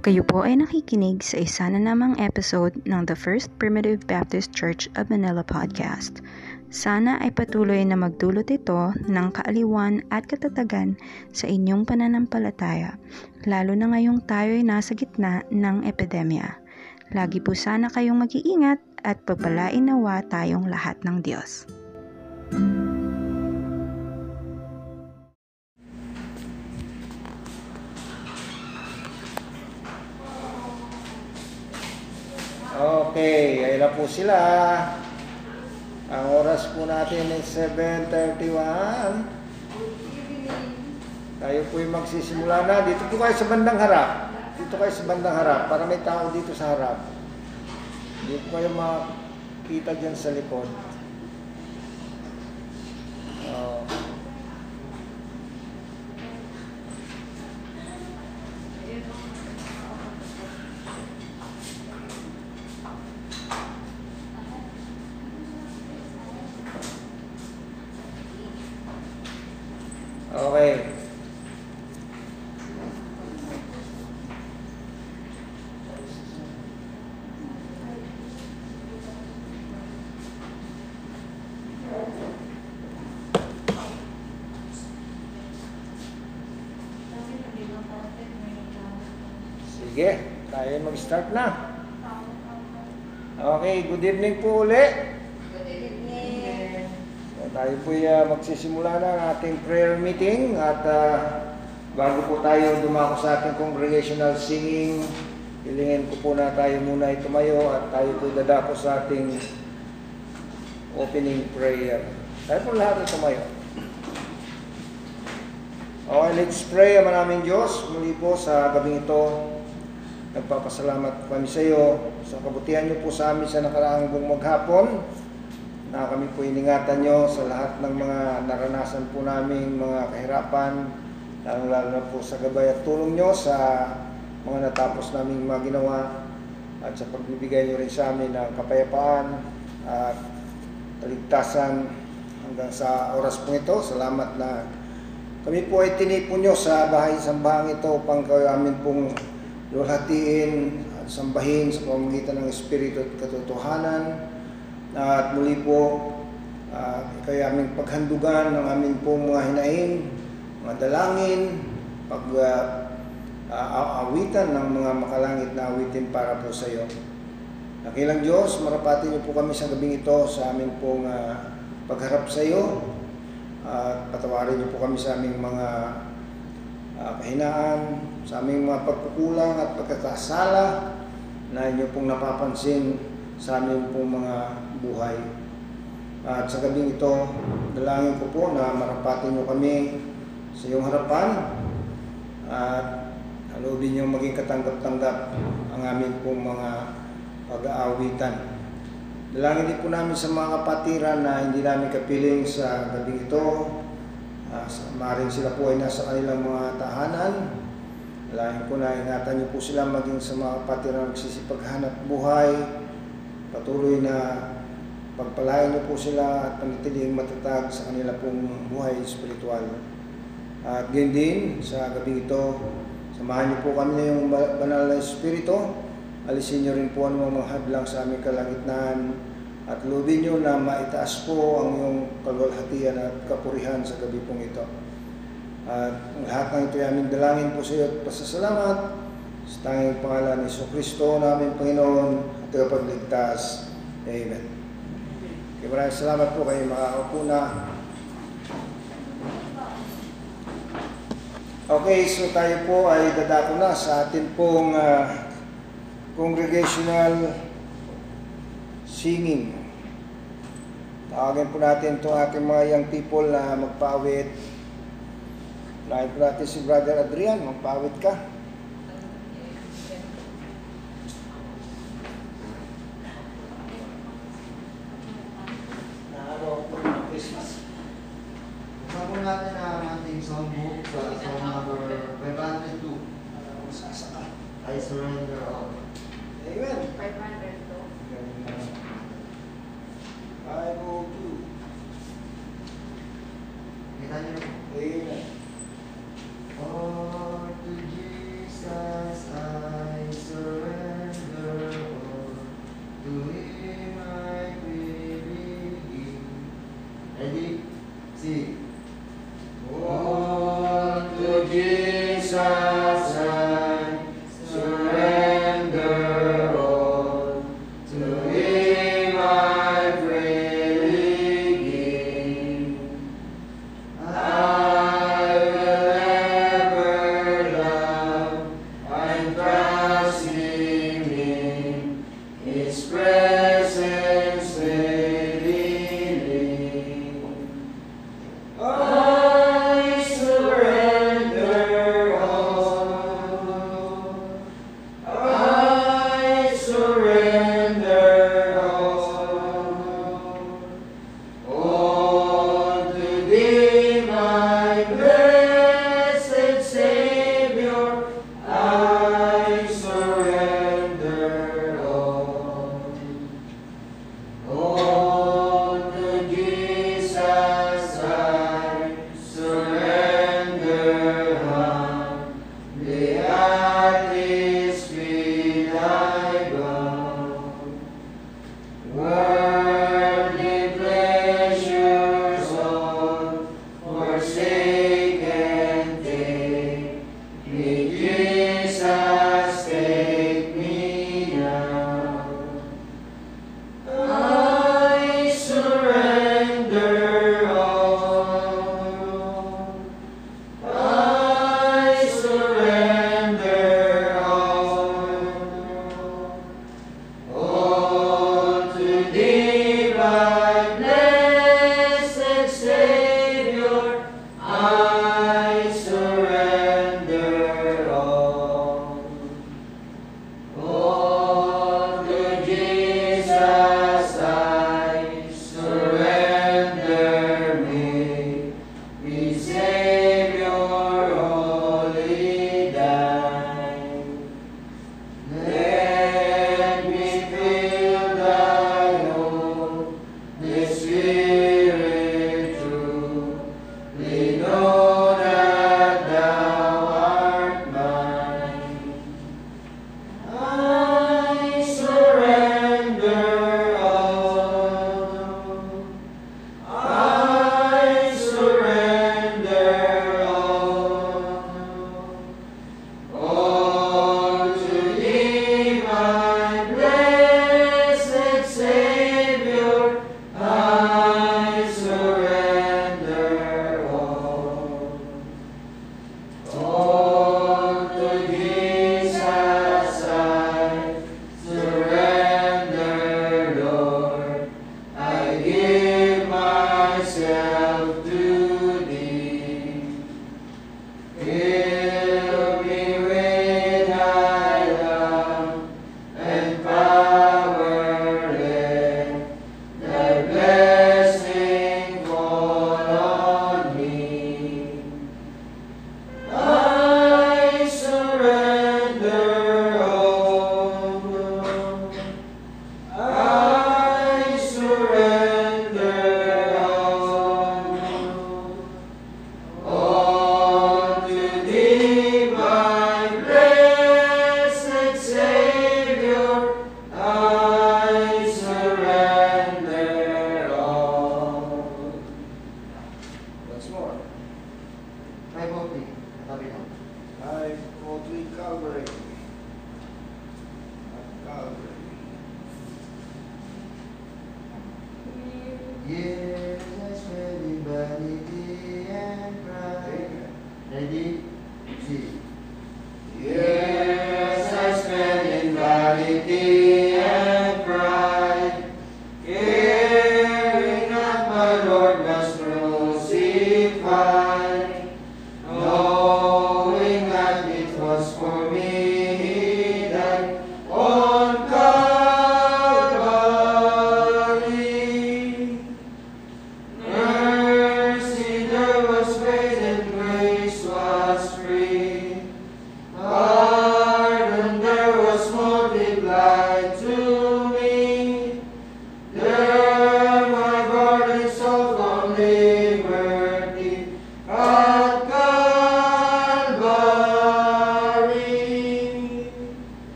Kayo po ay nakikinig sa isa na namang episode ng The First Primitive Baptist Church of Manila podcast. Sana ay patuloy na magdulot ito ng kaaliwan at katatagan sa inyong pananampalataya, lalo na ngayong tayo ay nasa gitna ng epidemya. Lagi po sana kayong mag-iingat at pagpalain nawa tayong lahat ng Diyos. Okay, ayun na po sila. Ang oras po natin ay 7.31. Tayo po yung magsisimula na. Dito po kayo sa bandang harap. Dito kayo sa bandang harap para may tao dito sa harap. Po kayo makita dyan sa likod. Oh. Okay. Sige, mag-start na. Okay, good evening po uli. So, tayo po uh, magsisimula na ang ating prayer meeting at uh, bago po tayo dumako sa ating congregational singing, hilingin ko po na tayo muna ay tumayo at tayo po dadako sa ating opening prayer. Tayo po lahat ay tumayo. Okay, let's pray, Ama namin Diyos, muli po sa gabing ito. Nagpapasalamat kami sa iyo sa kabutihan niyo po sa amin sa nakaraang buong maghapon na kami po iningatan nyo sa lahat ng mga naranasan po namin mga kahirapan, lalo lalo na po sa gabay at tulong nyo sa mga natapos naming mga ginawa at sa pagbibigay nyo rin sa amin ng kapayapaan at kaligtasan hanggang sa oras po ito. Salamat na kami po ay tinipon nyo sa bahay sambahang ito upang kayo amin pong luhatiin at sambahin sa pamamagitan ng Espiritu at katotohanan. At muli po, uh, kaya aming paghandugan ng aming pong mga hinaing, mga dalangin, pag uh, awitan ng mga makalangit na awitin para po sa iyo. Nakilang Diyos, marapati niyo po kami sa gabing ito sa aming pong uh, pagharap sa iyo. At uh, patawarin niyo po kami sa aming mga uh, kahinaan, sa aming mga pagkukulang at pagkakasala na inyo pong napapansin sa aming pong mga buhay. At sa gabing ito, dalangin ko po na marapatin nyo kami sa iyong harapan at halubin nyo maging katanggap-tanggap ang aming pong mga pag-aawitan. Dalangin din po namin sa mga kapatiran na hindi namin kapiling sa gabing ito. Uh, maaaring sila po ay nasa kanilang mga tahanan. Dalangin ko na ingatan niyo po sila maging sa mga kapatiran nagsisipaghanap buhay. Patuloy na pagpalayan niyo po sila at panatiling matatag sa kanila pong buhay espiritual. At ganyan din sa gabi ito, samahan niyo po kami na yung banal na espiritu. Alisin niyo rin po ang mga hadlang sa aming kalagitnaan at lubin niyo na maitaas po ang iyong kalwalhatian at kapurihan sa gabi pong ito. At ang lahat ng ito aming dalangin po sa iyo at pasasalamat sa tanging pangalan ni Iso Kristo namin Panginoon at tagapagligtas. Amen. Okay, maraming salamat po kayo makakaupo na. Okay, so tayo po ay dadako na sa atin pong uh, congregational singing. Tawagin po natin itong ating mga young people na magpaawit. Po natin si Brother Adrian, magpaawit ka.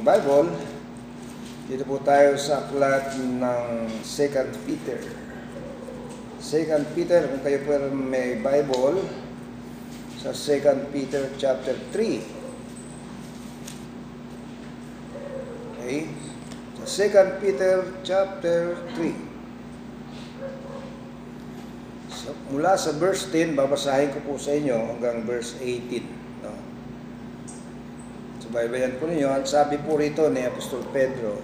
Ating Bible. Dito po tayo sa aklat ng 2 Peter. 2 Peter, kung kayo po may Bible, sa 2 Peter chapter 3. Okay? Sa 2 Peter chapter 3. So, mula sa verse 10, babasahin ko po sa inyo hanggang verse 18. No? So, baybayan po ninyo. Sabi po rito ni Apostol Pedro,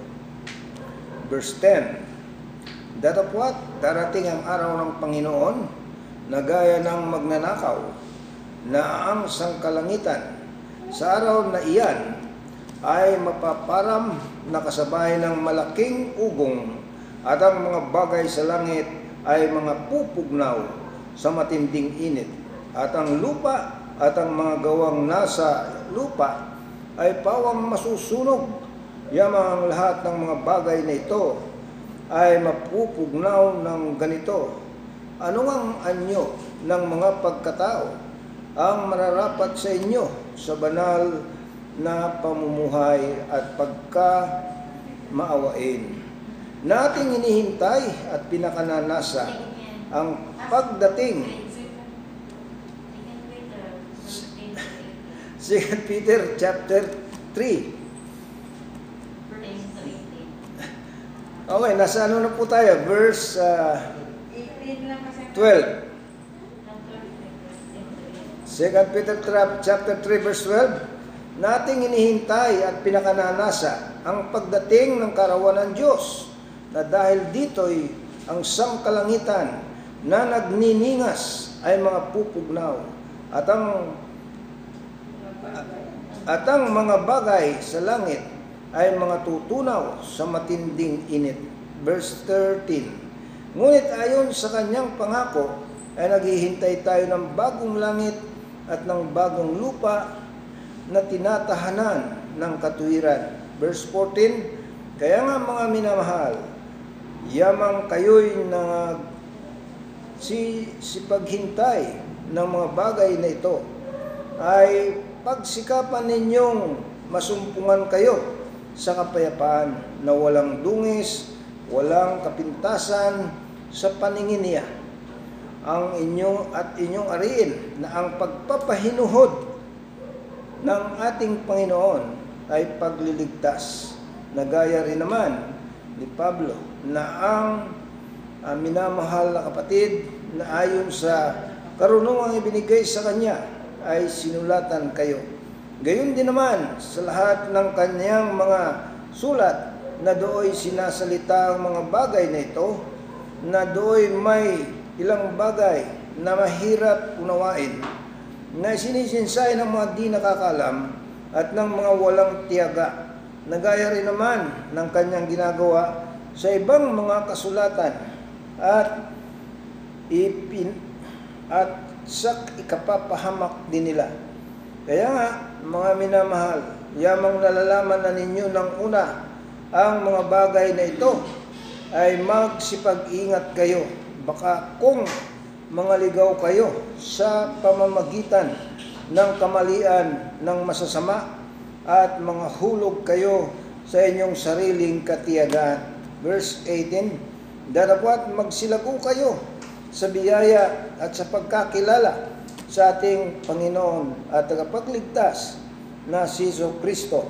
verse 10, Datapwat, darating ang araw ng Panginoon na gaya ng magnanakaw na ang sangkalangitan sa araw na iyan ay mapaparam na kasabay ng malaking ugong at ang mga bagay sa langit ay mga pupugnaw sa matinding init at ang lupa at ang mga gawang nasa lupa ay pawang masusunog yamang ang lahat ng mga bagay na ito ay mapupugnaw ng ganito ano ang anyo ng mga pagkatao ang mararapat sa inyo sa banal na pamumuhay at pagka maawain. Nating hinihintay at pinakananasa ang pagdating 2 Peter chapter 3. Okay, nasa ano na po tayo? Verse ah, 12. 2 Peter chapter 3 verse 12, nating inihintay at pinakananasa ang pagdating ng karawan ng Diyos na dahil dito'y ang sangkalangitan na nagniningas ay mga pupugnaw at ang at ang mga bagay sa langit ay mga tutunaw sa matinding init. Verse 13. Ngunit ayon sa kanyang pangako ay naghihintay tayo ng bagong langit at ng bagong lupa na tinatahanan ng katuwiran. Verse 14, Kaya nga mga minamahal, yamang kayo'y nang si, si paghintay ng mga bagay na ito ay pagsikapan ninyong masumpungan kayo sa kapayapaan na walang dungis, walang kapintasan sa paningin niya ang inyong at inyong ariin na ang pagpapahinuhod ng ating Panginoon ay pagliligtas. Nagaya rin naman ni Pablo na ang ah, minamahal na kapatid na ayon sa karunungang ibinigay sa kanya ay sinulatan kayo. Gayon din naman sa lahat ng kanyang mga sulat na dooy sinasalita ang mga bagay na ito, na dooy may ilang bagay na mahirap unawain, na sinisinsay ng mga di nakakalam at ng mga walang tiyaga. Nagaya rin naman ng kanyang ginagawa sa ibang mga kasulatan at ipin at sa ikapapahamak din nila. Kaya nga, mga minamahal, yamang nalalaman na ninyo ng una ang mga bagay na ito ay magsipag-ingat kayo. Baka kung mga ligaw kayo sa pamamagitan ng kamalian ng masasama at mga hulog kayo sa inyong sariling katiyagaan. Verse 18, Darapat magsilago kayo sa biyaya at sa pagkakilala sa ating Panginoon at tagapagligtas na si Jesu Kristo.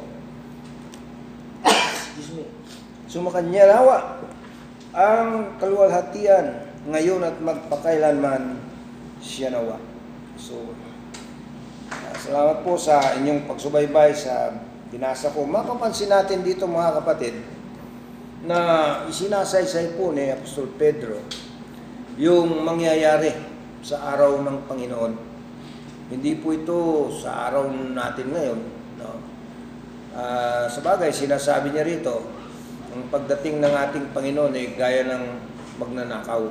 Excuse. Sumakanya nawa ang kaluwalhatian ngayon at magpakailanman siya nawa. So, ah, salamat po sa inyong pagsubaybay sa binasa ko. Makapansin natin dito mga kapatid na isinasaysay po ni Apostol Pedro yung mangyayari sa araw ng Panginoon. Hindi po ito sa araw natin ngayon. No? Ah, sa bagay, sinasabi niya rito, ang pagdating ng ating Panginoon ay gaya ng magnanakaw.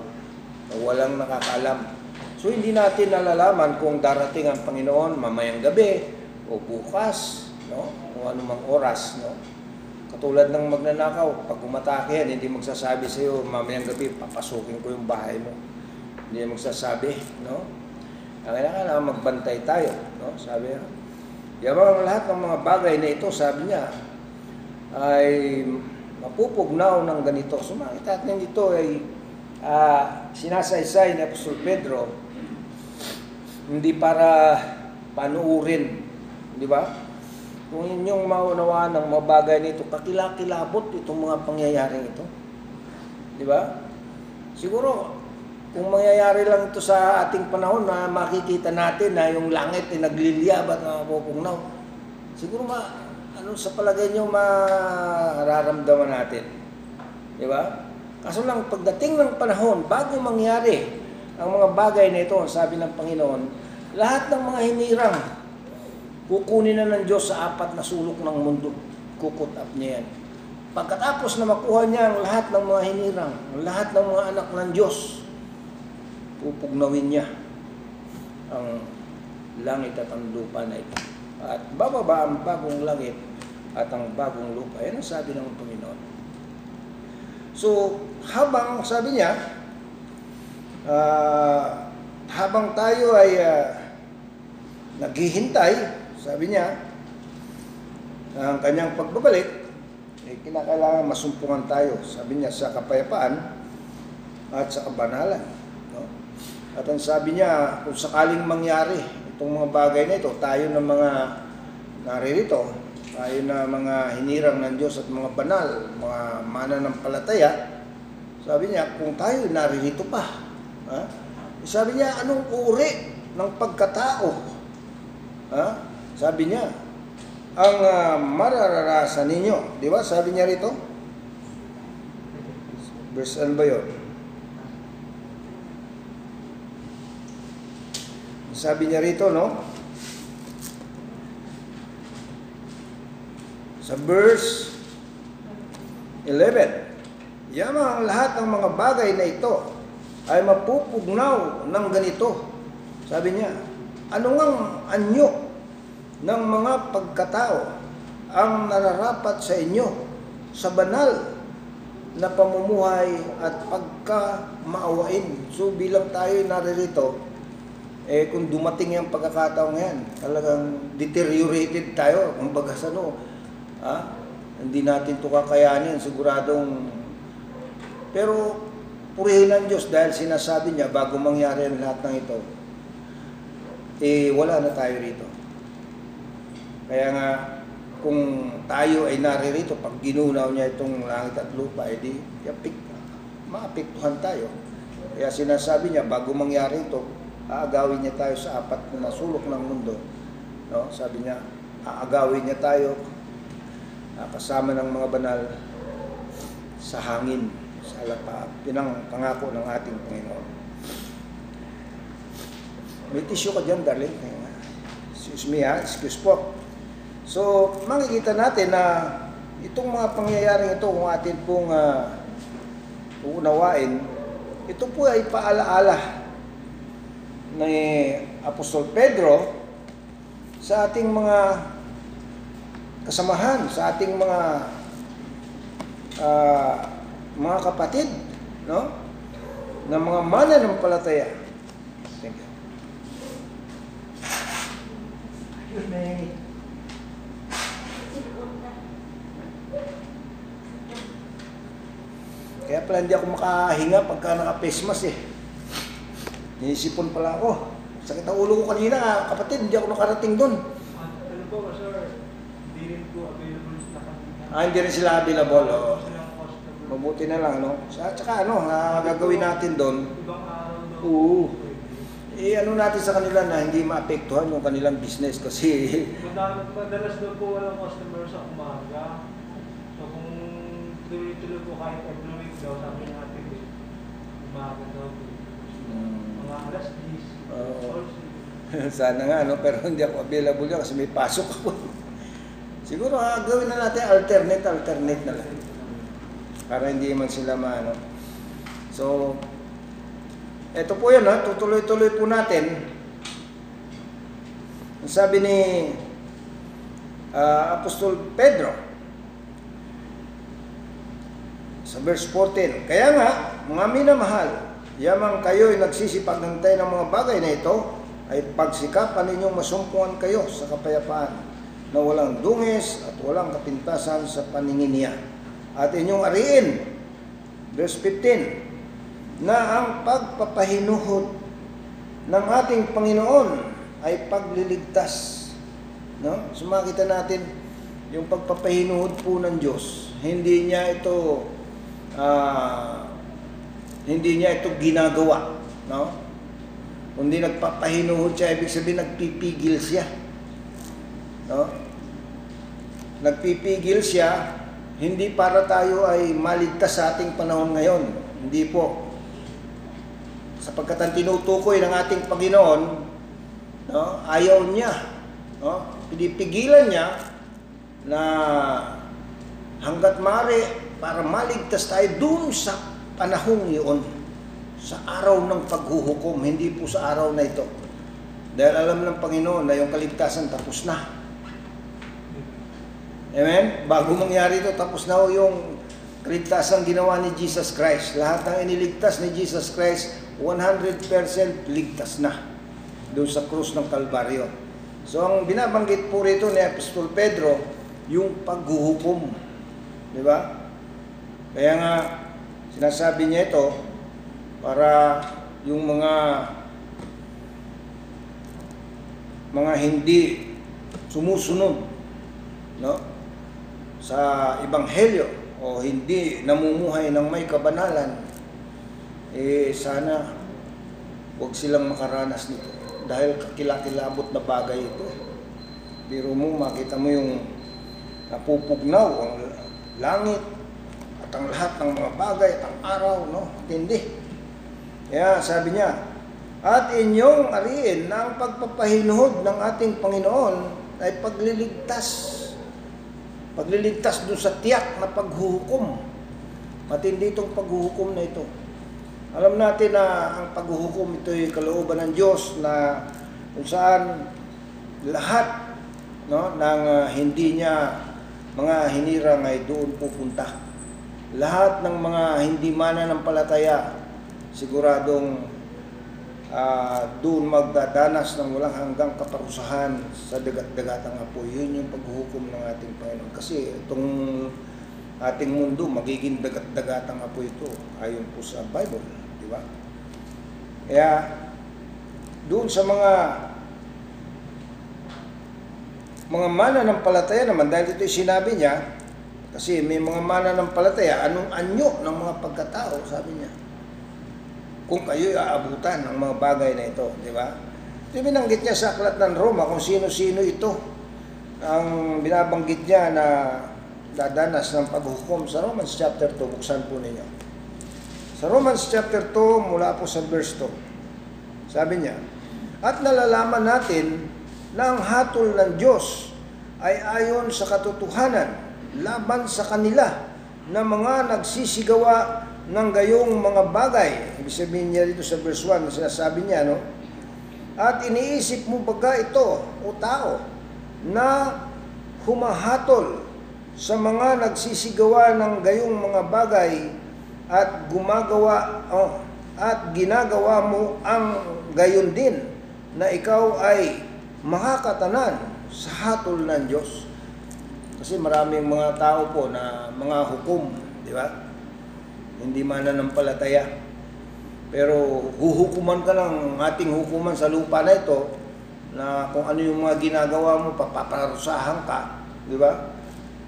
Walang nakakaalam. So hindi natin nalalaman kung darating ang Panginoon mamayang gabi o bukas, no? o anumang oras. No? Katulad ng magnanakaw, pag umatake yan, hindi magsasabi sa iyo, mamayang gabi, papasukin ko yung bahay mo. Hindi magsasabi, no? Ang kailangan magbantay tayo, no? Sabi niya. Mga lahat ng mga bagay na ito, sabi niya, ay mapupugnaw ng ganito. So makita natin ito ay ah, sinasaysay ni Apostol Pedro hindi para panuurin, di ba? Kung inyong maunawaan ng mga bagay nito, kakilakilabot itong mga pangyayaring ito. Di ba? Siguro, kung mangyayari lang ito sa ating panahon na makikita natin na yung langit ay nagliliyab at napupugnaw, siguro ma, ano sa palagay nyo mararamdaman natin? Di ba? Kaso lang, pagdating ng panahon, bago mangyari ang mga bagay na ito, sabi ng Panginoon, lahat ng mga hinirang, kukunin na ng Diyos sa apat na sulok ng mundo. Kukut up niya yan. Pagkatapos na makuha niya ang lahat ng mga hinirang, ang lahat ng mga anak ng Diyos, pupugnawin niya ang langit at ang lupa na ito. At bababa ang bagong langit at ang bagong lupa. Yan ang sabi ng Panginoon. So, habang sabi niya, ah, habang tayo ay ah, naghihintay, sabi niya, ang kanyang pagbabalik, eh, kinakailangan masumpungan tayo, sabi niya, sa kapayapaan at sa kabanalan. No? At ang sabi niya, kung sakaling mangyari itong mga bagay na ito, tayo ng mga naririto, tayo na mga hinirang ng Diyos at mga banal, mga mananampalataya, sabi niya, kung tayo naririto pa, ha? sabi niya, anong uri ng pagkatao? Ha? Sabi niya, ang ah, mararanasan ninyo. Di ba? Sabi niya rito. Verse ano ba yun? Sabi niya rito, no? Sa verse 11, Yama ang lahat ng mga bagay na ito ay mapupugnaw ng ganito. Sabi niya, ano ngang anyo ng mga pagkatao ang nararapat sa inyo sa banal na pamumuhay at pagkamaawain. So bilang tayo naririto, eh kung dumating yung pagkakataong yan, talagang deteriorated tayo, kumbaga sa no, ha? hindi natin ito kakayanin, siguradong, pero purihin ng Diyos dahil sinasabi niya bago mangyari ang lahat ng ito, eh wala na tayo rito. Kaya nga, kung tayo ay naririto, pag ginunaw niya itong langit at lupa, edi yapik, maapektuhan tayo. Kaya sinasabi niya, bago mangyari ito, aagawin niya tayo sa apat na sulok ng mundo. No? Sabi niya, aagawin niya tayo kasama ng mga banal sa hangin, sa alapa. Yun ang pangako ng ating Panginoon. May tissue ka dyan, darling. Excuse me ha, excuse po. So, makikita natin na itong mga pangyayaring ito, kung atin pong uh, uunawain, ito po ay paalaala ni Apostol Pedro sa ating mga kasamahan, sa ating mga uh, mga kapatid, no? Na mga mananampalataya. Thank you. Excuse Kaya pala hindi ako makahinga pagka naka-face mask eh. Inisipon pala ako. Sakit ang ulo ko kanina, kapatid, hindi ako nakarating doon. Ano po, sir? Hindi rin po available sa kanina. Ah, hindi rin sila available. Oh. Sila po, Mabuti na lang, no? At saka ano, ah, gagawin natin doon, Ibang araw daw. Oo. eh ano natin sa kanila na hindi maapektuhan yung kanilang business kasi madalas daw po walang customer sa umaga. So kung tuloy-tuloy po kahit every daw, sabi natin eh, umaga daw po. Mga alas 10, Oo. or sana nga, no? pero hindi ako available yun kasi may pasok ako. Siguro ah, gawin na natin alternate, alternate na lang. Para hindi man sila maano. So, eto po yun, ha? tutuloy-tuloy po natin. Ang sabi ni ah, Apostol Pedro sa verse 14, Kaya nga, mga minamahal, yamang kayo'y nagsisipagnantay ng mga bagay na ito, ay pagsikapan ninyong masumpungan kayo sa kapayapaan na walang dungis at walang kapintasan sa paningin niya. At inyong ariin, verse 15, na ang pagpapahinuhod ng ating Panginoon ay pagliligtas. No? So makita natin yung pagpapahinuhod po ng Diyos. Hindi niya ito ah, hindi niya ito ginagawa, no? Kundi nagpapahinuhod siya, ibig sabihin nagpipigil siya. No? Nagpipigil siya hindi para tayo ay maligtas sa ating panahon ngayon. Hindi po. Sapagkat ang tinutukoy ng ating Panginoon, no, ayaw niya. No? Pinipigilan niya na hanggat mari para maligtas tayo dun sa panahong iyon. Sa araw ng paghuhukom, hindi po sa araw na ito. Dahil alam ng Panginoon na yung kaligtasan tapos na. Amen? Bago mangyari ito, tapos na yung kaligtasan ginawa ni Jesus Christ. Lahat ng iniligtas ni Jesus Christ, 100% ligtas na doon sa krus ng Kalbaryo. So ang binabanggit po rito ni Apostol Pedro, yung paghuhukom. Di ba? Kaya nga, sinasabi niya ito, para yung mga mga hindi sumusunod no sa ebanghelyo o hindi namumuhay ng may kabanalan eh sana wag silang makaranas nito. Dahil kakilakilabot na bagay ito. Biro mo makita mo yung napupugnaw ang langit ang lahat ng mga bagay at ang araw no tindi kaya sabi niya at inyong ariin na ang pagpapahinuhod ng ating Panginoon ay pagliligtas. Pagliligtas doon sa tiyak na paghuhukom. Matindi itong paghuhukom na ito. Alam natin na ang paghuhukom ito ay kalooban ng Diyos na kung saan lahat no, ng uh, hindi niya mga hinirang ay doon pupunta. Lahat ng mga hindi mananampalataya siguradong uh, doon magdadanas ng walang hanggang kaparusahan sa dagat-dagatang apoy. Yun yung paghuhukom ng ating Panginoon. Kasi itong ating mundo, magiging dagat-dagatang apoy ito ayon po sa Bible. Di ba? Kaya, doon sa mga mga mana ng palataya naman, dahil ito sinabi niya, kasi may mga mana ng palataya, anong anyo ng mga pagkatao, sabi niya kung kayo'y aabutan ng mga bagay na ito, di ba? Ito binanggit niya sa aklat ng Roma kung sino-sino ito ang binabanggit niya na dadanas ng paghukom sa Romans chapter 2. Buksan po ninyo. Sa Romans chapter 2, mula po sa verse 2, sabi niya, At nalalaman natin na ang hatol ng Diyos ay ayon sa katotohanan laban sa kanila na mga nagsisigawa ng gayong mga bagay. Ibig sabihin niya dito sa verse 1, sinasabi niya, no? At iniisip mo baga ito, o tao, na humahatol sa mga nagsisigawa ng gayong mga bagay at gumagawa oh, at ginagawa mo ang gayon din na ikaw ay makakatanan sa hatol ng Diyos. Kasi maraming mga tao po na mga hukom, di ba? hindi mananampalataya. Pero huhukuman ka ng ating hukuman sa lupa na ito na kung ano yung mga ginagawa mo, papaparusahan ka, di ba?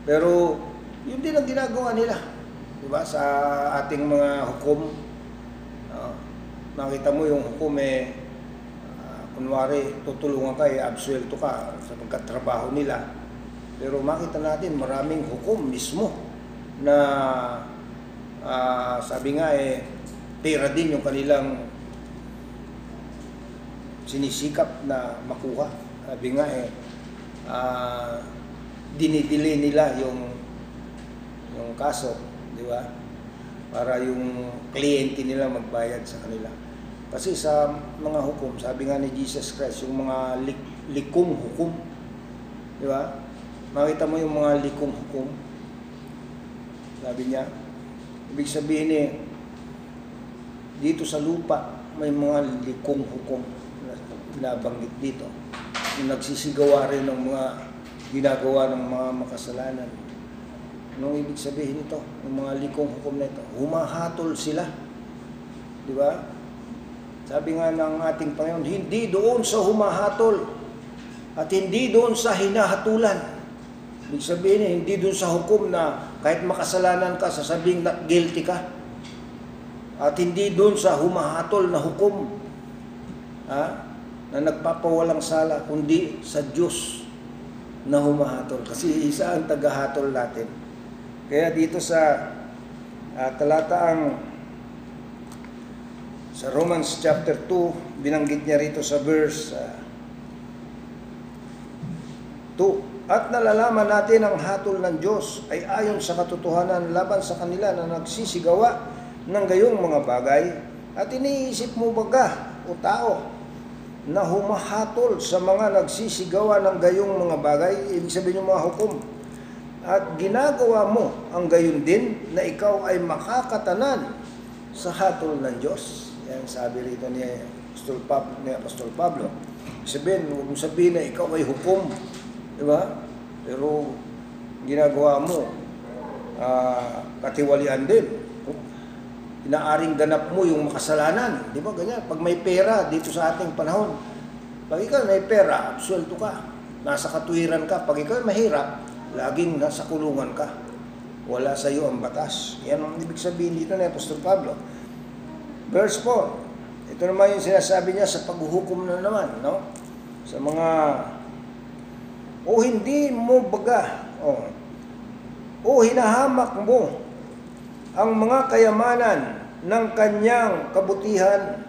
Pero yun din ang ginagawa nila. di ba? Sa ating mga hukom, ah, nakita mo yung hukom eh, ah, kunwari, tutulungan ka, eh, absuelto ka sa pagkatrabaho nila. Pero makita natin maraming hukom mismo na ah, sabi nga eh, pera din yung kanilang sinisikap na makuha. Sabi nga eh, ah, dinidili nila yung yung kaso, di ba? Para yung kliyente nila magbayad sa kanila. Kasi sa mga hukom, sabi nga ni Jesus Christ, yung mga lik, likong hukom, di ba? Makita mo yung mga likong hukom. Sabi niya, ibig sabihin eh, dito sa lupa, may mga likong hukom na binabanggit dito. Yung nagsisigawa rin ng mga ginagawa ng mga makasalanan. Anong ibig sabihin nito? Ng mga likong hukom na ito. Humahatol sila. Di ba? Sabi nga ng ating Panginoon, hindi doon sa humahatol at hindi doon sa hinahatulan. Ibig sabihin, eh, hindi doon sa hukom na kahit makasalanan ka, sasabing na guilty ka. At hindi doon sa humahatol na hukom ha, na nagpapawalang sala, kundi sa Diyos na humahatol. Kasi isa ang tagahatol natin. Kaya dito sa uh, talataang sa Romans chapter 2, binanggit niya rito sa verse uh, 2. At nalalaman natin ang hatol ng Diyos ay ayon sa katotohanan laban sa kanila na nagsisigawa ng gayong mga bagay at iniisip mo baga o tao na humahatol sa mga nagsisigawa ng gayong mga bagay, ibig sabihin yung mga hukom, at ginagawa mo ang gayon din na ikaw ay makakatanan sa hatol ng Diyos. Yan sabi rito ni Apostol Pablo. Ni Apostol Pablo. Sabihin, huwag mo sabihin na ikaw ay hukom. Di ba? Pero ginagawa mo, uh, katiwalian din. Inaaring ganap mo yung makasalanan. Di ba ganyan? Pag may pera dito sa ating panahon, pag ikaw may pera, absuelto ka. Nasa katuwiran ka. Pag ikaw mahirap, laging nasa kulungan ka. Wala sa iyo ang batas. Yan ang ibig sabihin dito ni Apostol Pablo. Verse 4. Ito naman yung sinasabi niya sa paghuhukom na naman, no? Sa mga o hindi mo baga o, o hinahamak mo ang mga kayamanan ng kanyang kabutihan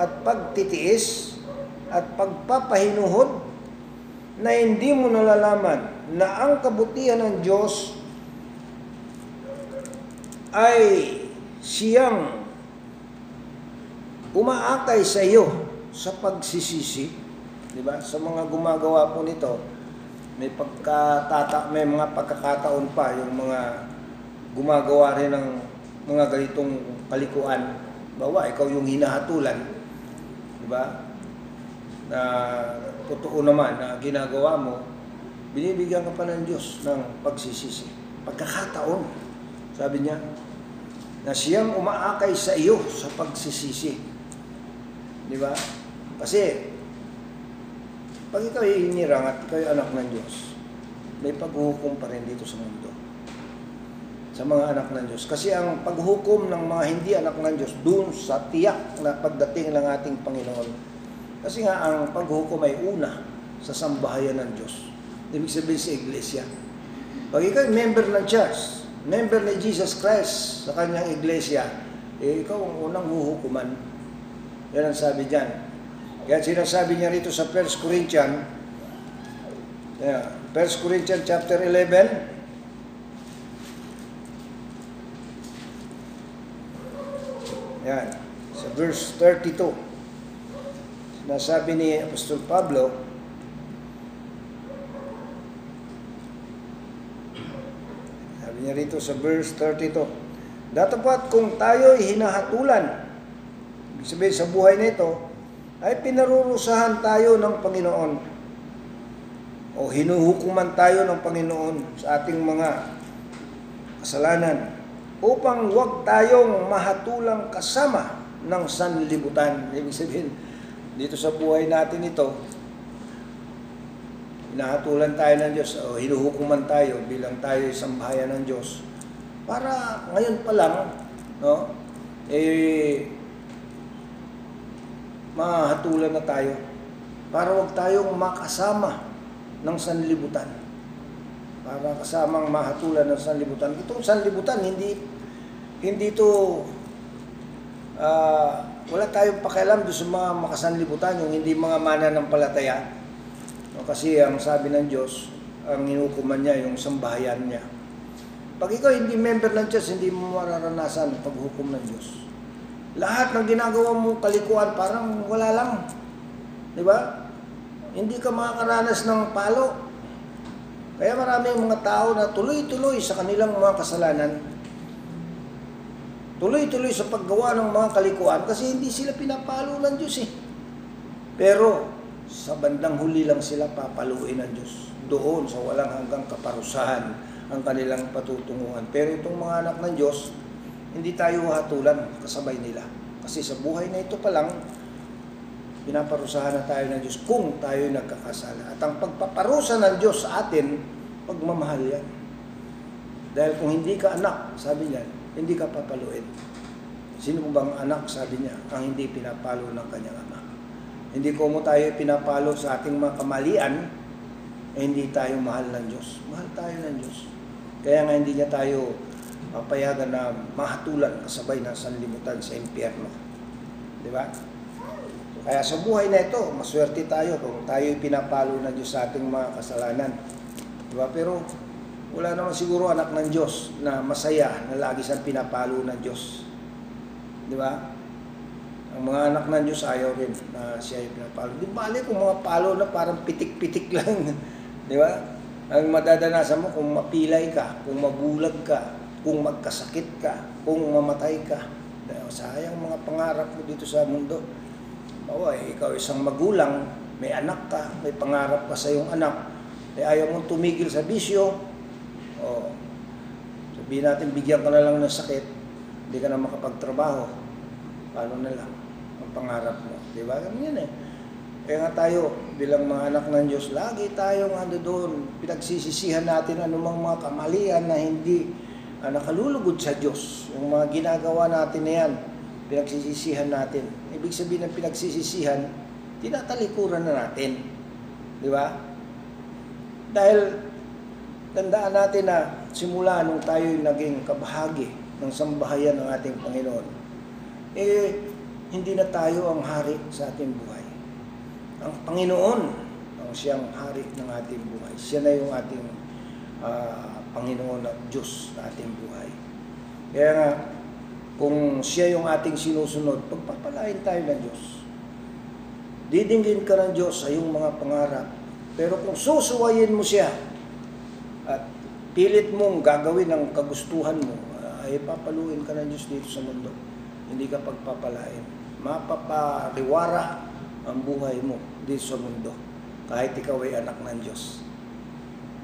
at pagtitiis at pagpapahinuhod na hindi mo nalalaman na ang kabutihan ng Diyos ay siyang umaakay sa iyo sa pagsisisi, di ba? Sa mga gumagawa po nito, may pagkatata, may mga pagkakataon pa yung mga gumagawa rin ng mga ganitong kalikuan. Bawa, ikaw yung hinahatulan, di ba? Na totoo naman na ginagawa mo, binibigyan ka pa ng Diyos ng pagsisisi. Pagkakataon, sabi niya, na siyang umaakay sa iyo sa pagsisisi. Di ba? Kasi, pag ikaw ay hinirang at ikaw ay anak ng Diyos, may paghuhukom pa rin dito sa mundo. Sa mga anak ng Diyos. Kasi ang paghukom ng mga hindi anak ng Diyos, dun sa tiyak na pagdating ng ating Panginoon. Kasi nga, ang paghukom ay una sa sambahayan ng Diyos. Ibig sabihin sa iglesia. Pag ikaw ay member ng church, member ni Jesus Christ sa kanyang iglesia, eh, ikaw ang unang huhukuman. Yan ang sabi diyan. Kaya sinasabi niya rito sa 1 Corinthians, yeah, 1 Corinthians chapter 11, yan, sa verse 32, sinasabi ni Apostol Pablo, sabi niya rito sa verse 32, Datapat kung tayo ay hinahatulan, ibig sabihin sa buhay na ito, ay pinarurusahan tayo ng Panginoon o hinuhukuman tayo ng Panginoon sa ating mga kasalanan upang huwag tayong mahatulang kasama ng sanlibutan. Ibig sabihin, dito sa buhay natin ito, hinahatulan tayo ng Diyos o hinuhukuman tayo bilang tayo isang bahayan ng Diyos Para ngayon pa lang, no, eh, mahatulan na tayo. Para wag tayong makasama ng sanlibutan. Para kasamang mahatulan ng sanlibutan. Itong sanlibutan, hindi, hindi to, ah, wala tayong pakialam doon sa mga makasanlibutan, yung hindi mga mananampalataya. No, kasi ang sabi ng Diyos, ang hinukuman niya, yung sambahayan niya. Pag ikaw hindi member ng Diyos, hindi mo mararanasan paghukom ng Diyos. Lahat ng ginagawa mong kalikuan, parang wala lang. Di ba? Hindi ka makakaranas ng palo. Kaya maraming mga tao na tuloy-tuloy sa kanilang mga kasalanan. Tuloy-tuloy sa paggawa ng mga kalikuan kasi hindi sila pinapalo ng Diyos eh. Pero sa bandang huli lang sila papaluin ng Diyos. Doon sa walang hanggang kaparusahan ang kanilang patutunguhan. Pero itong mga anak ng Diyos, hindi tayo hatulan kasabay nila. Kasi sa buhay na ito pa lang, pinaparusahan na tayo ng Diyos kung tayo nagkakasala. At ang pagpaparusa ng Diyos sa atin, pagmamahal yan. Dahil kung hindi ka anak, sabi niya, hindi ka papaluin. Sino bang anak, sabi niya, ang hindi pinapalo ng kanyang ama. Hindi ko mo tayo pinapalo sa ating mga kamalian, eh hindi tayo mahal ng Diyos. Mahal tayo ng Diyos. Kaya nga hindi niya tayo papayagan na mahatulan kasabay ng sanlibutan sa impyerno. Di ba? Kaya sa buhay na ito, maswerte tayo kung tayo pinapalo ng Diyos sa ating mga kasalanan. Di ba? Pero wala naman siguro anak ng Diyos na masaya na lagi siyang pinapalo ng Diyos. Di ba? Ang mga anak ng Diyos ayaw rin na siya yung pinapalo. Di bali kung mga palo na parang pitik-pitik lang. Di ba? Ang madadanasan mo kung mapilay ka, kung mabulag ka, kung magkasakit ka, kung mamatay ka. Sayang mga pangarap mo dito sa mundo. Bawa, eh, ikaw isang magulang, may anak ka, may pangarap ka sa iyong anak, eh, ayaw mong tumigil sa bisyo, o sabihin natin, bigyan ka na lang ng sakit, hindi ka na makapagtrabaho, paano na lang ang pangarap mo? Di ba? Ganun yan eh. Kaya nga tayo, bilang mga anak ng Diyos, lagi tayong ano doon, pinagsisisihan natin anumang mga kamalian na hindi ah, nakalulugod sa Diyos. Yung mga ginagawa natin na yan, pinagsisisihan natin. Ibig sabihin ng pinagsisisihan, tinatalikuran na natin. Di ba? Dahil tandaan natin na simula nung tayo naging kabahagi ng sambahayan ng ating Panginoon, eh, hindi na tayo ang hari sa ating buhay. Ang Panginoon ang siyang hari ng ating buhay. Siya na yung ating ah, Panginoon at Diyos sa ating buhay. Kaya nga, kung siya yung ating sinusunod, pagpapalain tayo ng Diyos. Didinggin ka ng Diyos sa iyong mga pangarap. Pero kung susuwayin mo siya at pilit mong gagawin ang kagustuhan mo, ay papaluin ka ng Diyos dito sa mundo. Hindi ka pagpapalain. Mapapariwara ang buhay mo dito sa mundo. Kahit ikaw ay anak ng Diyos.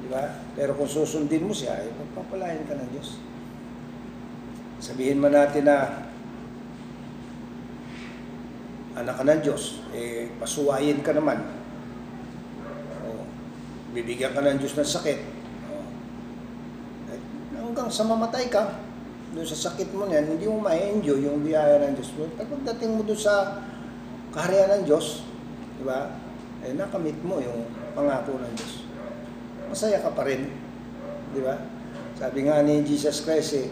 Di ba? Pero kung susundin mo siya, ay pagpapalain ka ng Diyos. Sabihin man natin na anak ka ng Diyos, eh, pasuwayin ka naman. O, bibigyan ka ng Diyos ng sakit. O, eh, hanggang sa mamatay ka, doon sa sakit mo niyan, hindi mo ma-enjoy yung biyaya ng Diyos. At pagdating mo doon sa kaharian ng Diyos, di ba? Eh, nakamit mo yung pangako ng Diyos. Masaya ka pa rin. Di ba? Sabi nga ni Jesus Christ eh,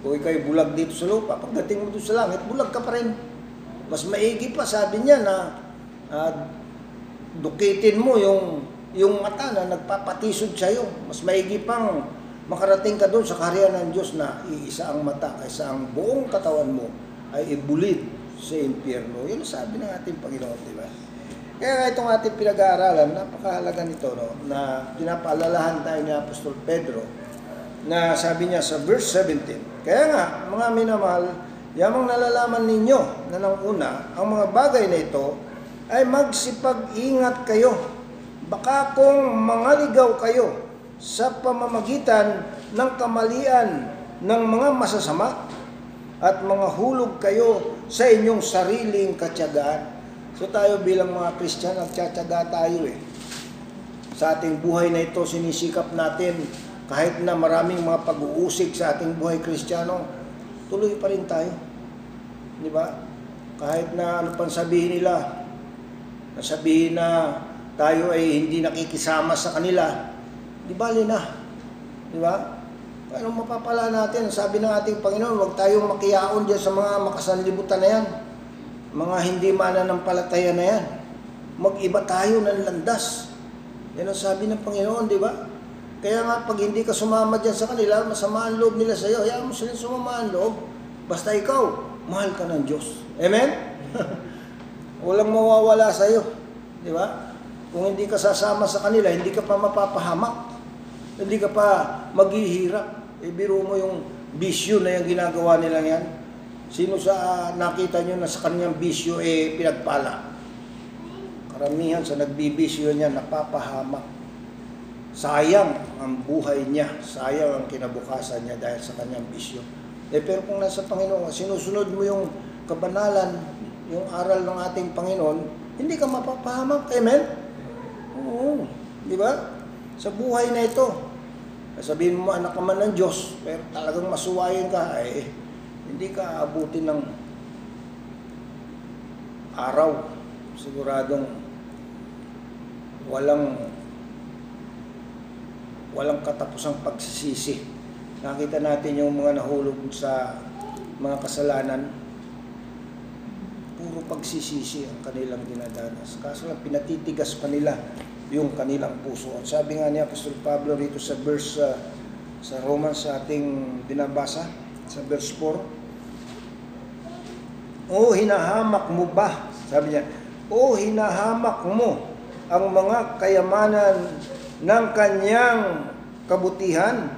kung ikaw'y bulag dito sa lupa, pagdating mo doon sa langit, bulag ka pa rin. Mas maigi pa, sabi niya na ah, dukitin mo yung yung mata na nagpapatisod sa iyo. Mas maigi pang makarating ka doon sa kaharian ng Diyos na iisa ang mata kaysa ang buong katawan mo ay ibulid sa impyerno. Yun sabi ng ating Panginoon, di ba? Kaya itong ating pinag-aaralan, napakahalaga nito, no, na pinapaalalahan tayo ni Apostol Pedro na sabi niya sa verse 17, Kaya nga, mga minamahal, yamang nalalaman ninyo na nang una, ang mga bagay na ito ay magsipag-ingat kayo. Baka kung mangaligaw kayo sa pamamagitan ng kamalian ng mga masasama at mga hulog kayo sa inyong sariling katyagaan. So tayo bilang mga Kristyan, nagtsatsaga tayo eh. Sa ating buhay na ito, sinisikap natin kahit na maraming mga pag-uusig sa ating buhay kristyano, tuloy pa rin tayo. Di ba? Kahit na ano pang sabihin nila, na sabihin na tayo ay hindi nakikisama sa kanila, di bali na. Di ba? Anong mapapala natin? Sabi ng ating Panginoon, huwag tayong makiyaon dyan sa mga makasanlibutan na yan. Mga hindi mananampalataya na yan. Mag-iba tayo ng landas. Yan ang sabi ng Panginoon, di ba? Kaya nga, pag hindi ka sumama dyan sa kanila, masama ang loob nila sa iyo. Hayaan mo sila sumama ang loob. Basta ikaw, mahal ka ng Diyos. Amen? Walang mawawala sa iyo. Di ba? Kung hindi ka sasama sa kanila, hindi ka pa mapapahamak. Hindi ka pa maghihirap. E biro mo yung bisyo na yung ginagawa nila yan. Sino sa nakita nyo na sa kanyang bisyo eh pinagpala? Karamihan sa nagbibisyo niya napapahamak. Sayang ang buhay niya, sayang ang kinabukasan niya dahil sa kanyang bisyo. Eh, pero kung nasa Panginoon, sinusunod mo yung kabanalan, yung aral ng ating Panginoon, hindi ka mapapahamak. Amen? Oo. Di ba? Sa buhay na ito, sabihin mo anak ka man ng Diyos, pero talagang masuwayin ka, eh, hindi ka abutin ng araw. Siguradong walang walang katapusang pagsisisi. Nakita natin yung mga nahulog sa mga kasalanan, puro pagsisisi ang kanilang dinadanas. Kaso lang pinatitigas pa nila yung kanilang puso. At sabi nga ni Apostol Pablo rito sa verse uh, sa Romans sa ating binabasa, sa verse 4, O hinahamak mo ba? Sabi niya, O hinahamak mo ang mga kayamanan ng kanyang kabutihan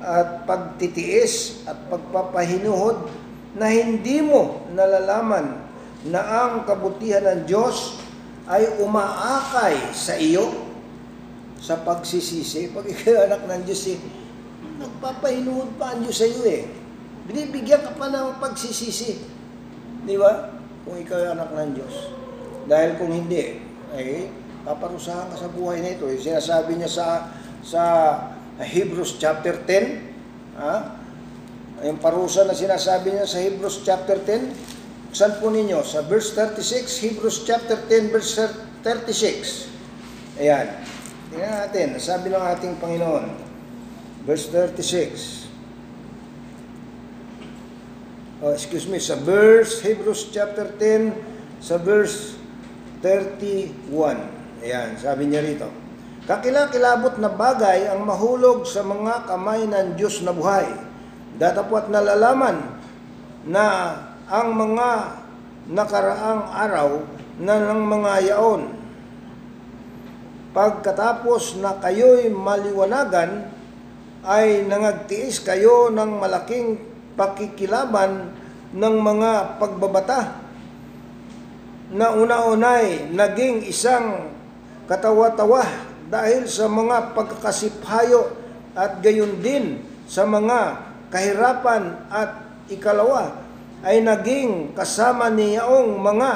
at pagtitiis at pagpapahinuhod na hindi mo nalalaman na ang kabutihan ng Diyos ay umaakay sa iyo sa pagsisisi. Pag ikaw anak ng Diyos, eh, nagpapahinuhod pa ang Diyos sa iyo eh. Binibigyan ka pa ng pagsisisi. Di ba? Kung ikaw ay anak ng Diyos. Dahil kung hindi, ay paparusahan ka sa buhay na ito. Eh, sinasabi niya sa sa Hebrews chapter 10, ha? yung parusa na sinasabi niya sa Hebrews chapter 10, Saan po ninyo? Sa verse 36, Hebrews chapter 10, verse 36. Ayan. Tingnan natin. Sabi ng ating Panginoon. Verse 36. Oh, excuse me. Sa verse, Hebrews chapter 10, sa verse 31. Ayan. Sabi niya rito. Kakilakilabot na bagay ang mahulog sa mga kamay ng Diyos na buhay. Datapwat nalalaman na ang mga nakaraang araw na ng mga yaon. Pagkatapos na kayo'y maliwanagan, ay nangagtiis kayo ng malaking pakikilaban ng mga pagbabata na una-unay naging isang katawa-tawa dahil sa mga pagkakasiphayo at gayon din sa mga kahirapan at ikalawa ay naging kasama niyaong mga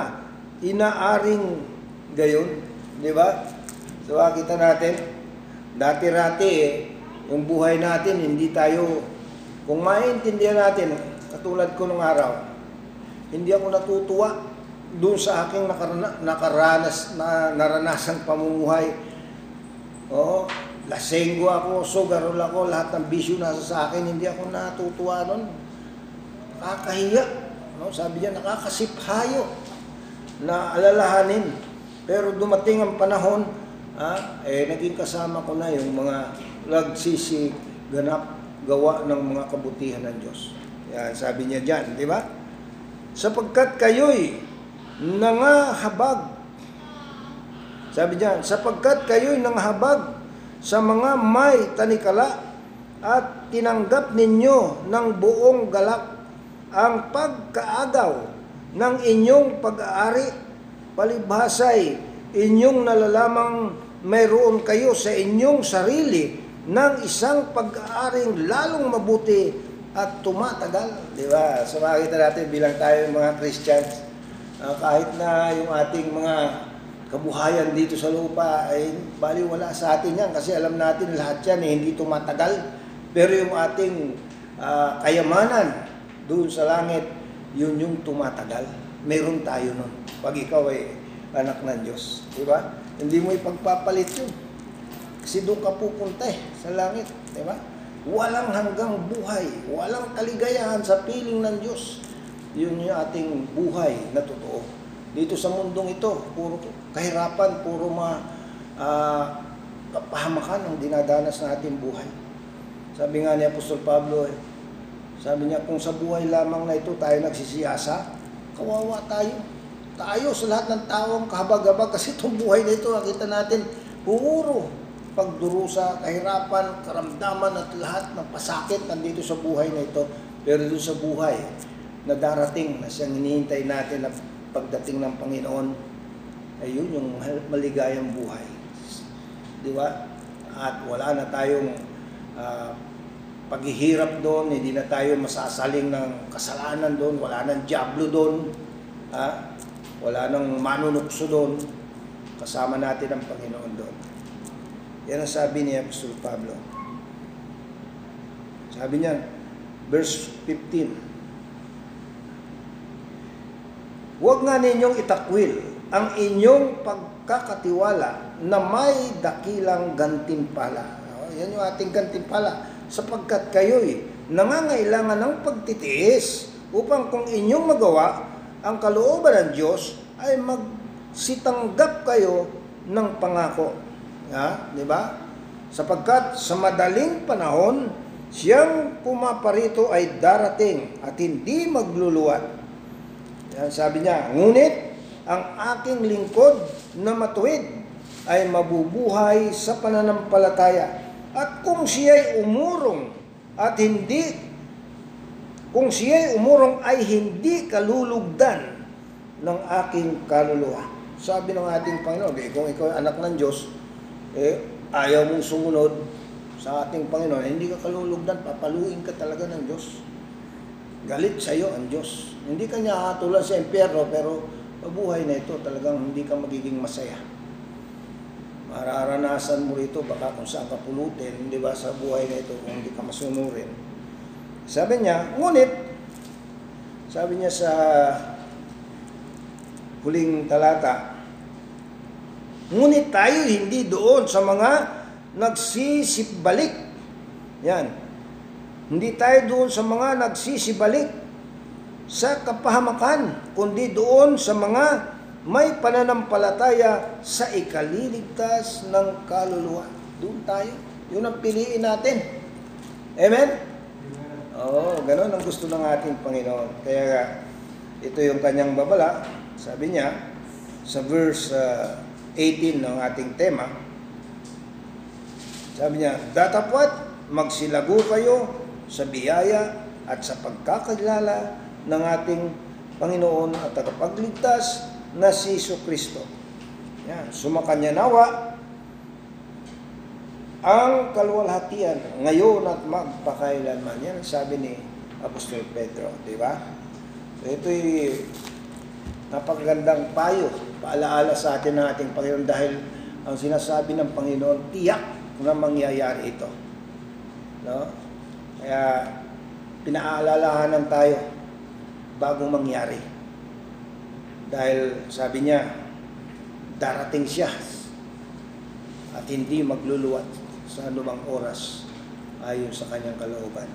inaaring gayon. Di ba? So, kita natin, dati-rati eh, yung buhay natin, hindi tayo, kung maintindihan natin, katulad ko nung araw, hindi ako natutuwa doon sa aking nakarana, nakaranas, na, naranasang pamumuhay. Oo, lasenggo ako, sugarol ako, lahat ng bisyo nasa sa akin, hindi ako natutuwa nun nakakahiya. No? Sabi niya, nakakasiphayo na alalahanin. Pero dumating ang panahon, ah, eh, naging kasama ko na yung mga nagsisi ganap gawa ng mga kabutihan ng Diyos. Yan, sabi niya dyan, di ba? Sapagkat kayo'y nangahabag. Sabi niya, sapagkat kayo'y nangahabag sa mga may tanikala at tinanggap ninyo ng buong galak ang pagkaagaw ng inyong pag-aari, palibhasay inyong nalalamang mayroon kayo sa inyong sarili ng isang pag-aaring lalong mabuti at tumatagal. Di ba? So makikita natin bilang tayo mga Christians, uh, kahit na yung ating mga kabuhayan dito sa lupa ay baliwala sa atin yan kasi alam natin lahat yan eh, hindi tumatagal Pero yung ating ah, kayamanan doon sa langit, yun yung tumatagal. Meron tayo nun. Pag ikaw ay anak ng Diyos. Di ba? Hindi mo ipagpapalit yun. Kasi doon ka pupunta eh, sa langit. Di ba? Walang hanggang buhay. Walang kaligayahan sa piling ng Diyos. Yun yung ating buhay na totoo. Dito sa mundong ito, puro kahirapan, puro ma, ah, kapahamakan ang dinadanas na ating buhay. Sabi nga ni Apostol Pablo, eh, sabi niya, kung sa buhay lamang na ito tayo nagsisiyasa, kawawa tayo. Tayo sa lahat ng tao ang kahabag-habag kasi itong buhay na ito, nakita natin, puro pagdurusa, kahirapan, karamdaman at lahat ng pasakit nandito sa buhay na ito. Pero doon sa buhay na darating na siyang hinihintay natin na pagdating ng Panginoon, ay yun yung maligayang buhay. Di ba? At wala na tayong ah, paghihirap doon, hindi na tayo masasaling ng kasalanan doon, wala nang diablo doon, ha? wala nang manunukso doon, kasama natin ang Panginoon doon. Yan ang sabi ni Apostol Pablo. Sabi niya, verse 15, Huwag nga ninyong itakwil ang inyong pagkakatiwala na may dakilang gantimpala. Yan yung ating gantimpala. Sapagkat kayo'y nangangailangan ng pagtitiis upang kung inyong magawa ang kalooban ng Diyos ay magsitanggap kayo ng pangako. Ha? Di ba? Sapagkat sa madaling panahon, siyang pumaparito ay darating at hindi magluluwat. Yan sabi niya, ngunit ang aking lingkod na matuwid ay mabubuhay sa pananampalataya. At kung siya'y umurong at hindi, kung siya'y umurong ay hindi kalulugdan ng aking kaluluwa. Sabi ng ating Panginoon, kung ikaw anak ng Diyos, eh, ayaw mong sumunod sa ating Panginoon, eh, hindi ka kalulugdan, papaluin ka talaga ng Diyos. Galit sa iyo ang Diyos. Hindi ka niya hatulan sa impyerno, pero mabuhay na ito, talagang hindi ka magiging masaya. Mararanasan mo rito, baka kung saan ka pulutin, di ba, sa buhay na ito, kung hindi ka masunurin. Sabi niya, ngunit, sabi niya sa huling talata, ngunit tayo hindi doon sa mga nagsisibalik. Yan. Hindi tayo doon sa mga nagsisibalik sa kapahamakan, kundi doon sa mga may pananampalataya sa ikaliligtas ng kaluluwa. Doon tayo. Yun ang piliin natin. Amen? Oo, ganun ang gusto ng ating Panginoon. Kaya ito yung kanyang babala. Sabi niya, sa verse uh, 18 ng ating tema, sabi niya, Datapwat, magsilago kayo sa biyaya at sa pagkakilala ng ating Panginoon at tagapagligtas na si Iso Kristo. Yan, sumakanya nawa ang kalwalhatian ngayon at magpakailanman. Yan sabi ni Apostol Pedro, di ba? So, ito'y napakagandang payo, paalaala sa atin ng ating Panginoon dahil ang sinasabi ng Panginoon, tiyak na mangyayari ito. No? Kaya pinaalalahanan tayo bago mangyari. Dahil sabi niya, darating siya at hindi magluluwat sa anumang oras ayon sa kanyang kalooban.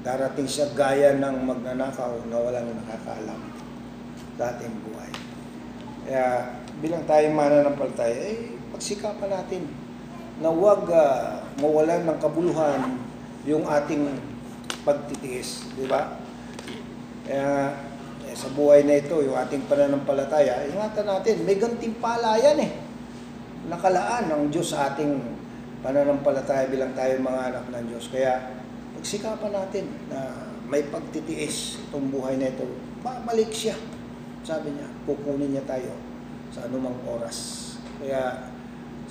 Darating siya gaya ng magnanakaw na walang nakakaalam sa ating buhay. Kaya bilang tayong mananampalataya, eh, pagsikapan natin na huwag uh, mawalan ng kabuluhan yung ating pagtitiis, di ba? Kaya eh, sa buhay na ito, yung ating pananampalataya, ingatan natin, may gantimpala yan eh. Nakalaan ng Diyos sa ating pananampalataya bilang tayo mga anak ng Diyos. Kaya pagsikapan natin na may pagtitiis itong buhay na ito, babalik siya. Sabi niya, kukunin niya tayo sa anumang oras. Kaya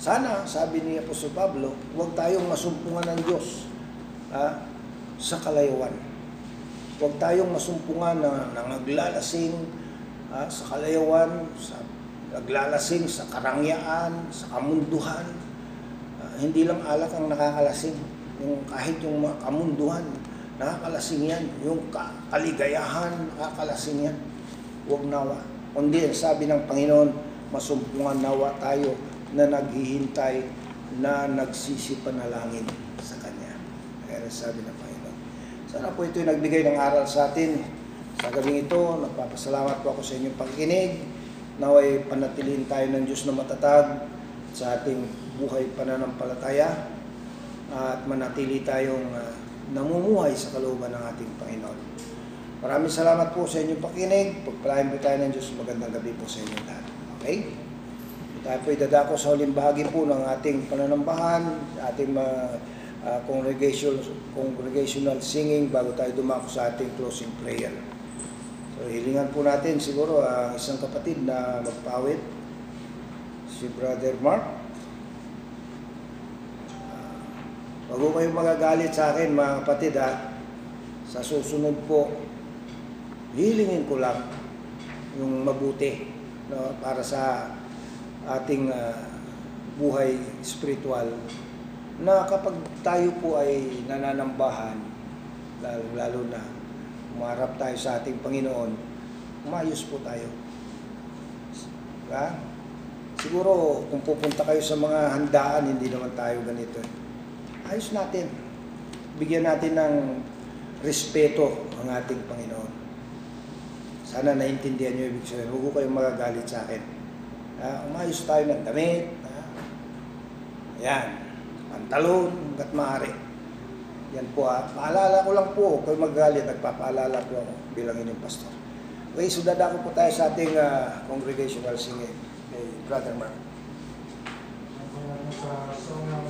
sana, sabi ni Apostol Pablo, huwag tayong masumpungan ng Diyos ha, sa kalayuan. Huwag tayong masumpungan na nangaglalasing ha, sa kalayuan, sa naglalasing sa karangyaan, sa kamunduhan. Ah, hindi lang alak ang nakakalasing. Yung kahit yung kamunduhan, nakakalasing yan. Yung ka- kaligayahan, nakakalasing yan. Huwag nawa. Kundi ang sabi ng Panginoon, masumpungan nawa tayo na naghihintay na nagsisipanalangin sa Kanya. Kaya sabi ng Panginoon. Sana po ito'y nagbigay ng aral sa atin. Sa gabing ito, nagpapasalamat po ako sa inyong pakikinig. Naway panatilihin tayo ng Diyos na matatag sa ating buhay pananampalataya at manatili tayong ah, namumuhay sa kalooban ng ating Panginoon. Maraming salamat po sa inyong pakikinig. Pagpalain po tayo ng Diyos. Magandang gabi po sa inyong lahat. Okay? Tayo po idadako sa huling bahagi po ng ating pananambahan, ating mga ah, congregation, congregational singing bago tayo dumako sa ating closing prayer. So hilingan po natin siguro ang isang kapatid na magpawit, si Brother Mark. Ah, Wag po kayong magagalit sa akin mga kapatid ha. Sa susunod po, hilingin ko lang yung mabuti no, para sa ating ah, buhay spiritual na kapag tayo po ay nananambahan, lalo, lalo na umarap tayo sa ating Panginoon, umayos po tayo. Diba? Siguro kung pupunta kayo sa mga handaan, hindi naman tayo ganito. Ayos natin. Bigyan natin ng respeto ang ating Panginoon. Sana naintindihan nyo ibig sabihin. Huwag ko kayong magagalit sa akin. Ah, umayos tayo ng damit. Ah. Ayan. Pantalon, hanggat maaari. Yan po ah. Paalala ko lang po, huwag kayong magagalit. Nagpapaalala po ako bilang inyong pastor. Okay, so dadako po tayo sa ating ah, congregational singing. Kay Brother Mark. Sa song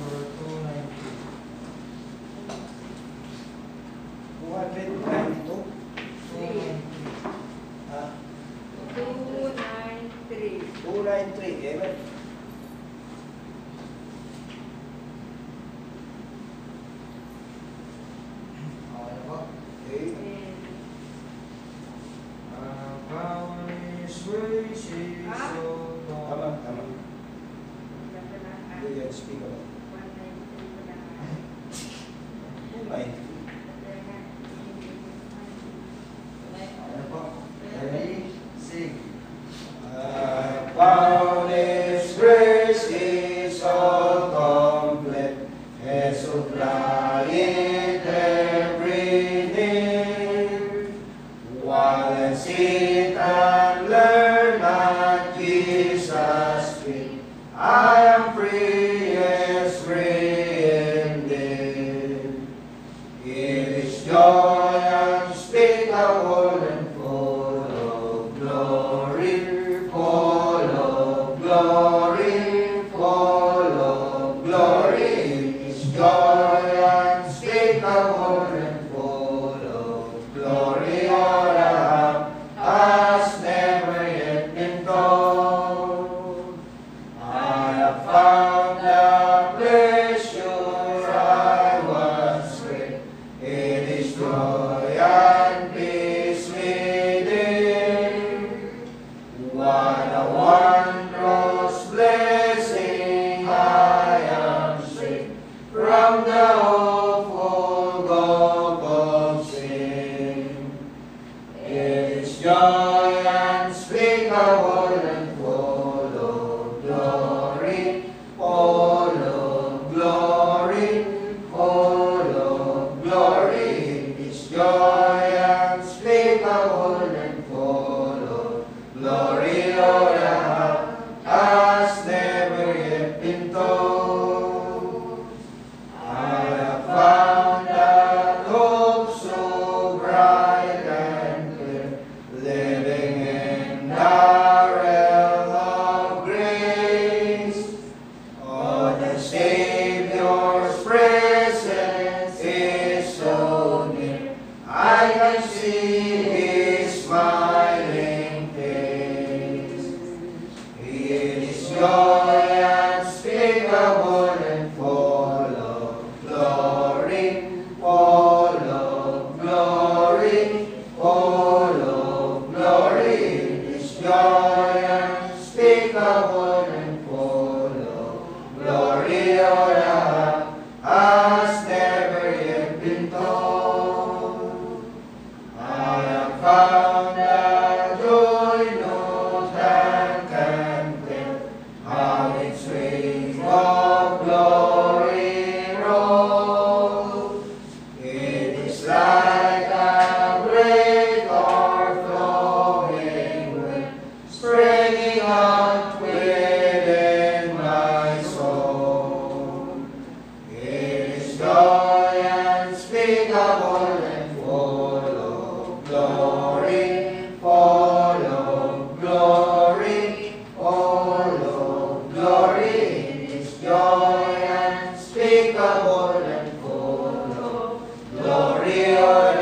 unshakable and full glory, full of glory, full of glory in joy unspeakable and full of glory on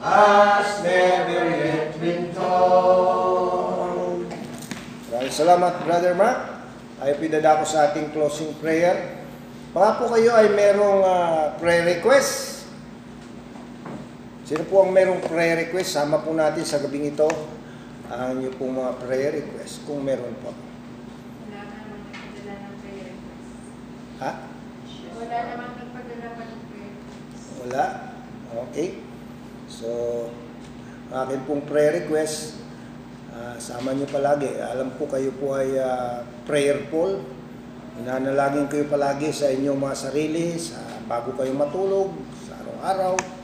earth never yet been told. Maraming Brother Mark. Ay pinadako sa ating closing prayer. Baka po kayo ay merong uh, prayer request Sino po ang merong prayer request? Sama po natin sa gabing ito ang inyo pong mga prayer request kung meron po. Wala namang nagpadala ng prayer request. Ha? Wala namang nagpadala pa ng prayer request. Wala? Okay. So, ang akin pong prayer request, ah, sama nyo palagi. Alam ko kayo po ay ah, prayerful. Inanalangin kayo palagi sa inyong mga sarili, sa bago kayo matulog, sa araw-araw.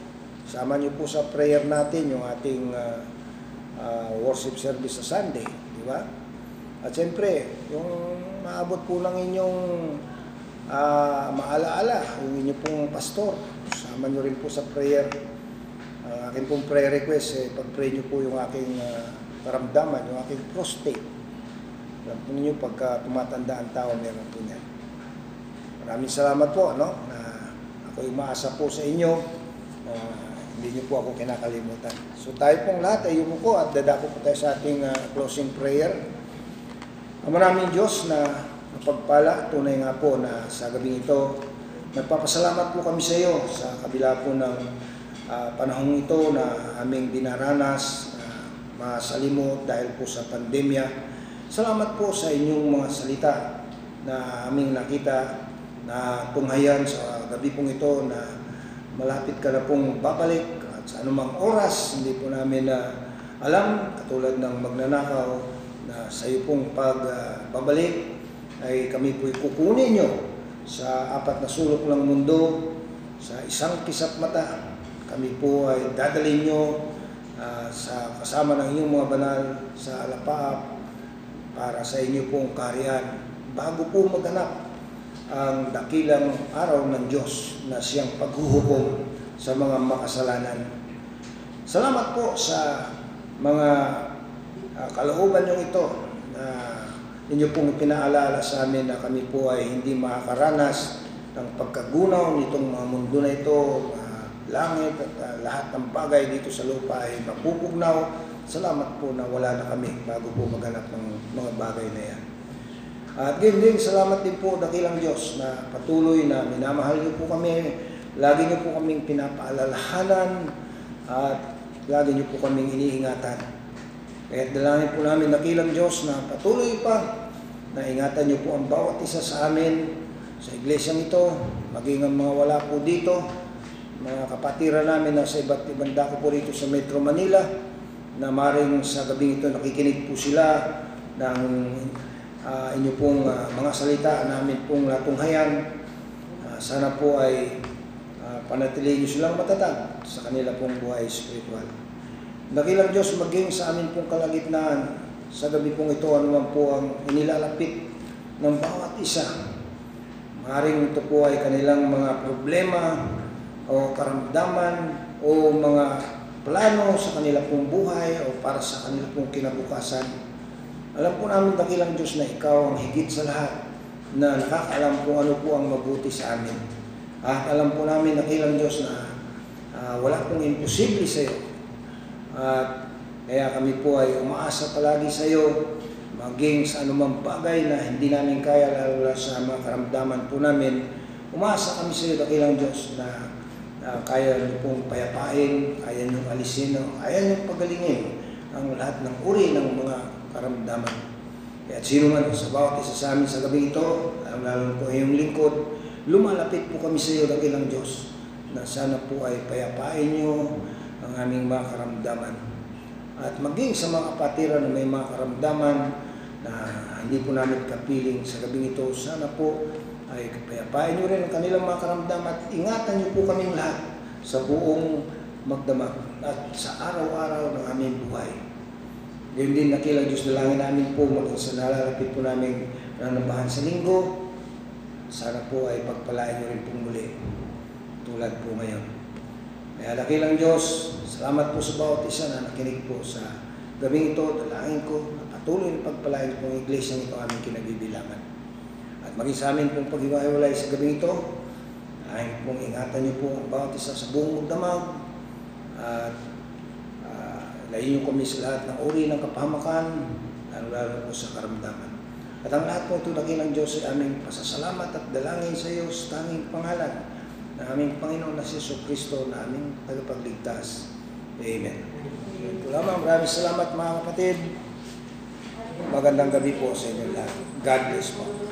Sama nyo po sa prayer natin yung ating ah, ah, worship service sa Sunday. Di ba? At siyempre, yung maabot po ng inyong ah, maalaala, yung inyong pong pastor, sama nyo rin po sa prayer. Ang akin pong prayer request, eh, pag-pray nyo po yung aking ah, karamdaman, yung aking prostate. Alam po ninyo, pagka tumatanda ang tao, meron po niyan. Maraming salamat po, ano, na ako'y umaasa po sa inyo. Ah, hindi niyo po ako kinakalimutan. So tayo pong lahat ay yumuko at dadako po tayo sa ating ah, closing prayer. Ang maraming Diyos na napagpala, tunay nga po na sa gabing ito, nagpapasalamat po kami sa iyo sa kabila po ng ah, panahong ito na aming dinaranas, na masalimot dahil po sa pandemya. Salamat po sa inyong mga salita na aming nakita na tunghayan sa gabi pong ito na malapit ka na pong babalik at sa anumang oras, hindi po namin na alam, katulad ng magnanakaw, na sa iyo pong pagbabalik ay kami po'y kukunin nyo sa apat na sulok ng mundo, sa isang kisap mata. Kami po ay dadalhin nyo ah, sa kasama ng inyong mga banal sa alapaap para sa inyo pong kariyan bago po maganap ang dakilang araw ng Diyos na siyang paghuhukom sa mga makasalanan. Salamat po sa mga uh, kalooban nyo ito na inyo pong pinaalala sa amin na kami po ay hindi makakaranas ng pagkagunaw nitong mga mundo na ito, uh, langit at uh, lahat ng bagay dito sa lupa ay mapupugnaw. Salamat po na wala na kami bago po maganap ng mga bagay na yan. At din din, salamat din po dakilang Diyos na patuloy na minamahal niyo po kami. Lagi niyo po kaming pinapaalalahanan at lagi niyo po kaming iniingatan. Kaya dalangin po namin dakilang Diyos na patuloy pa na ingatan niyo po ang bawat isa sa amin sa iglesyang ito, maging ang mga wala po dito, mga kapatiran namin na sa iba't ibang dako po rito sa Metro Manila, na maring sa gabing ito nakikinig po sila ng uh, inyo pong uh, mga salita namin pong natunghayan. Uh, sana po ay uh, panatilihin nyo silang matatag sa kanila pong buhay spiritual. Dakilang Diyos maging sa amin pong kalagitnaan sa gabi pong ito anuman po ang inilalapit ng bawat isa. Maring ito po ay kanilang mga problema o karamdaman o mga plano sa kanila pong buhay o para sa kanila pong kinabukasan. Alam po namin dakilang Diyos na ikaw ang higit sa lahat na nakakaalam kung ano po ang mabuti sa amin. At alam po namin dakilang Diyos na uh, wala pong imposible sa iyo. At kaya kami po ay umaasa palagi sa iyo maging sa anumang bagay na hindi namin kaya lalo sa mga karamdaman po namin. Umaasa kami sa iyo dakilang Diyos na uh, kaya niyo pong payapain, kaya niyo alisin, kaya niyo pagalingin ang lahat ng uri ng mga karamdaman. Kaya sino man sa bawat isa sa amin sa gabi ito, lalo po iyong lingkod, lumalapit po kami sa iyo dakilang Diyos na sana po ay payapain niyo ang aming mga karamdaman. At maging sa mga kapatiran na may mga karamdaman na hindi po namin kapiling sa gabing ito, sana po ay payapain niyo rin ang kanilang mga karamdaman at ingatan niyo po kaming lahat sa buong magdamag at sa araw-araw ng aming buhay. Ngayon din nakilang Diyos dalangin namin po sa nalalapit po namin nanambahan sa linggo. Sana po ay pagpalain niyo rin po muli tulad po ngayon. Kaya dakilang Diyos, salamat po sa bawat isa na nakinig po sa gabing ito, dalangin ko, na patuloy na pagpalain po ang iglesia nito aming kinabibilangan. At maging sa amin pong paghiwa-hiwalay sa gabing ito, ay pong ingatan niyo po ang bawat isa sa buong magdamag at niyo kami sa lahat ng uri ng kapahamakan, lalo-lalo po sa karamdaman. At ang lahat po ito dakilang Diyos ay aming pasasalamat at dalangin sa iyo sa tanging pangalan na aming Panginoon na si Yesu Kristo na aming tagapagligtas. Amen. Yun po lamang. Maraming salamat mga kapatid. Magandang gabi po sa inyo lahat. God bless po.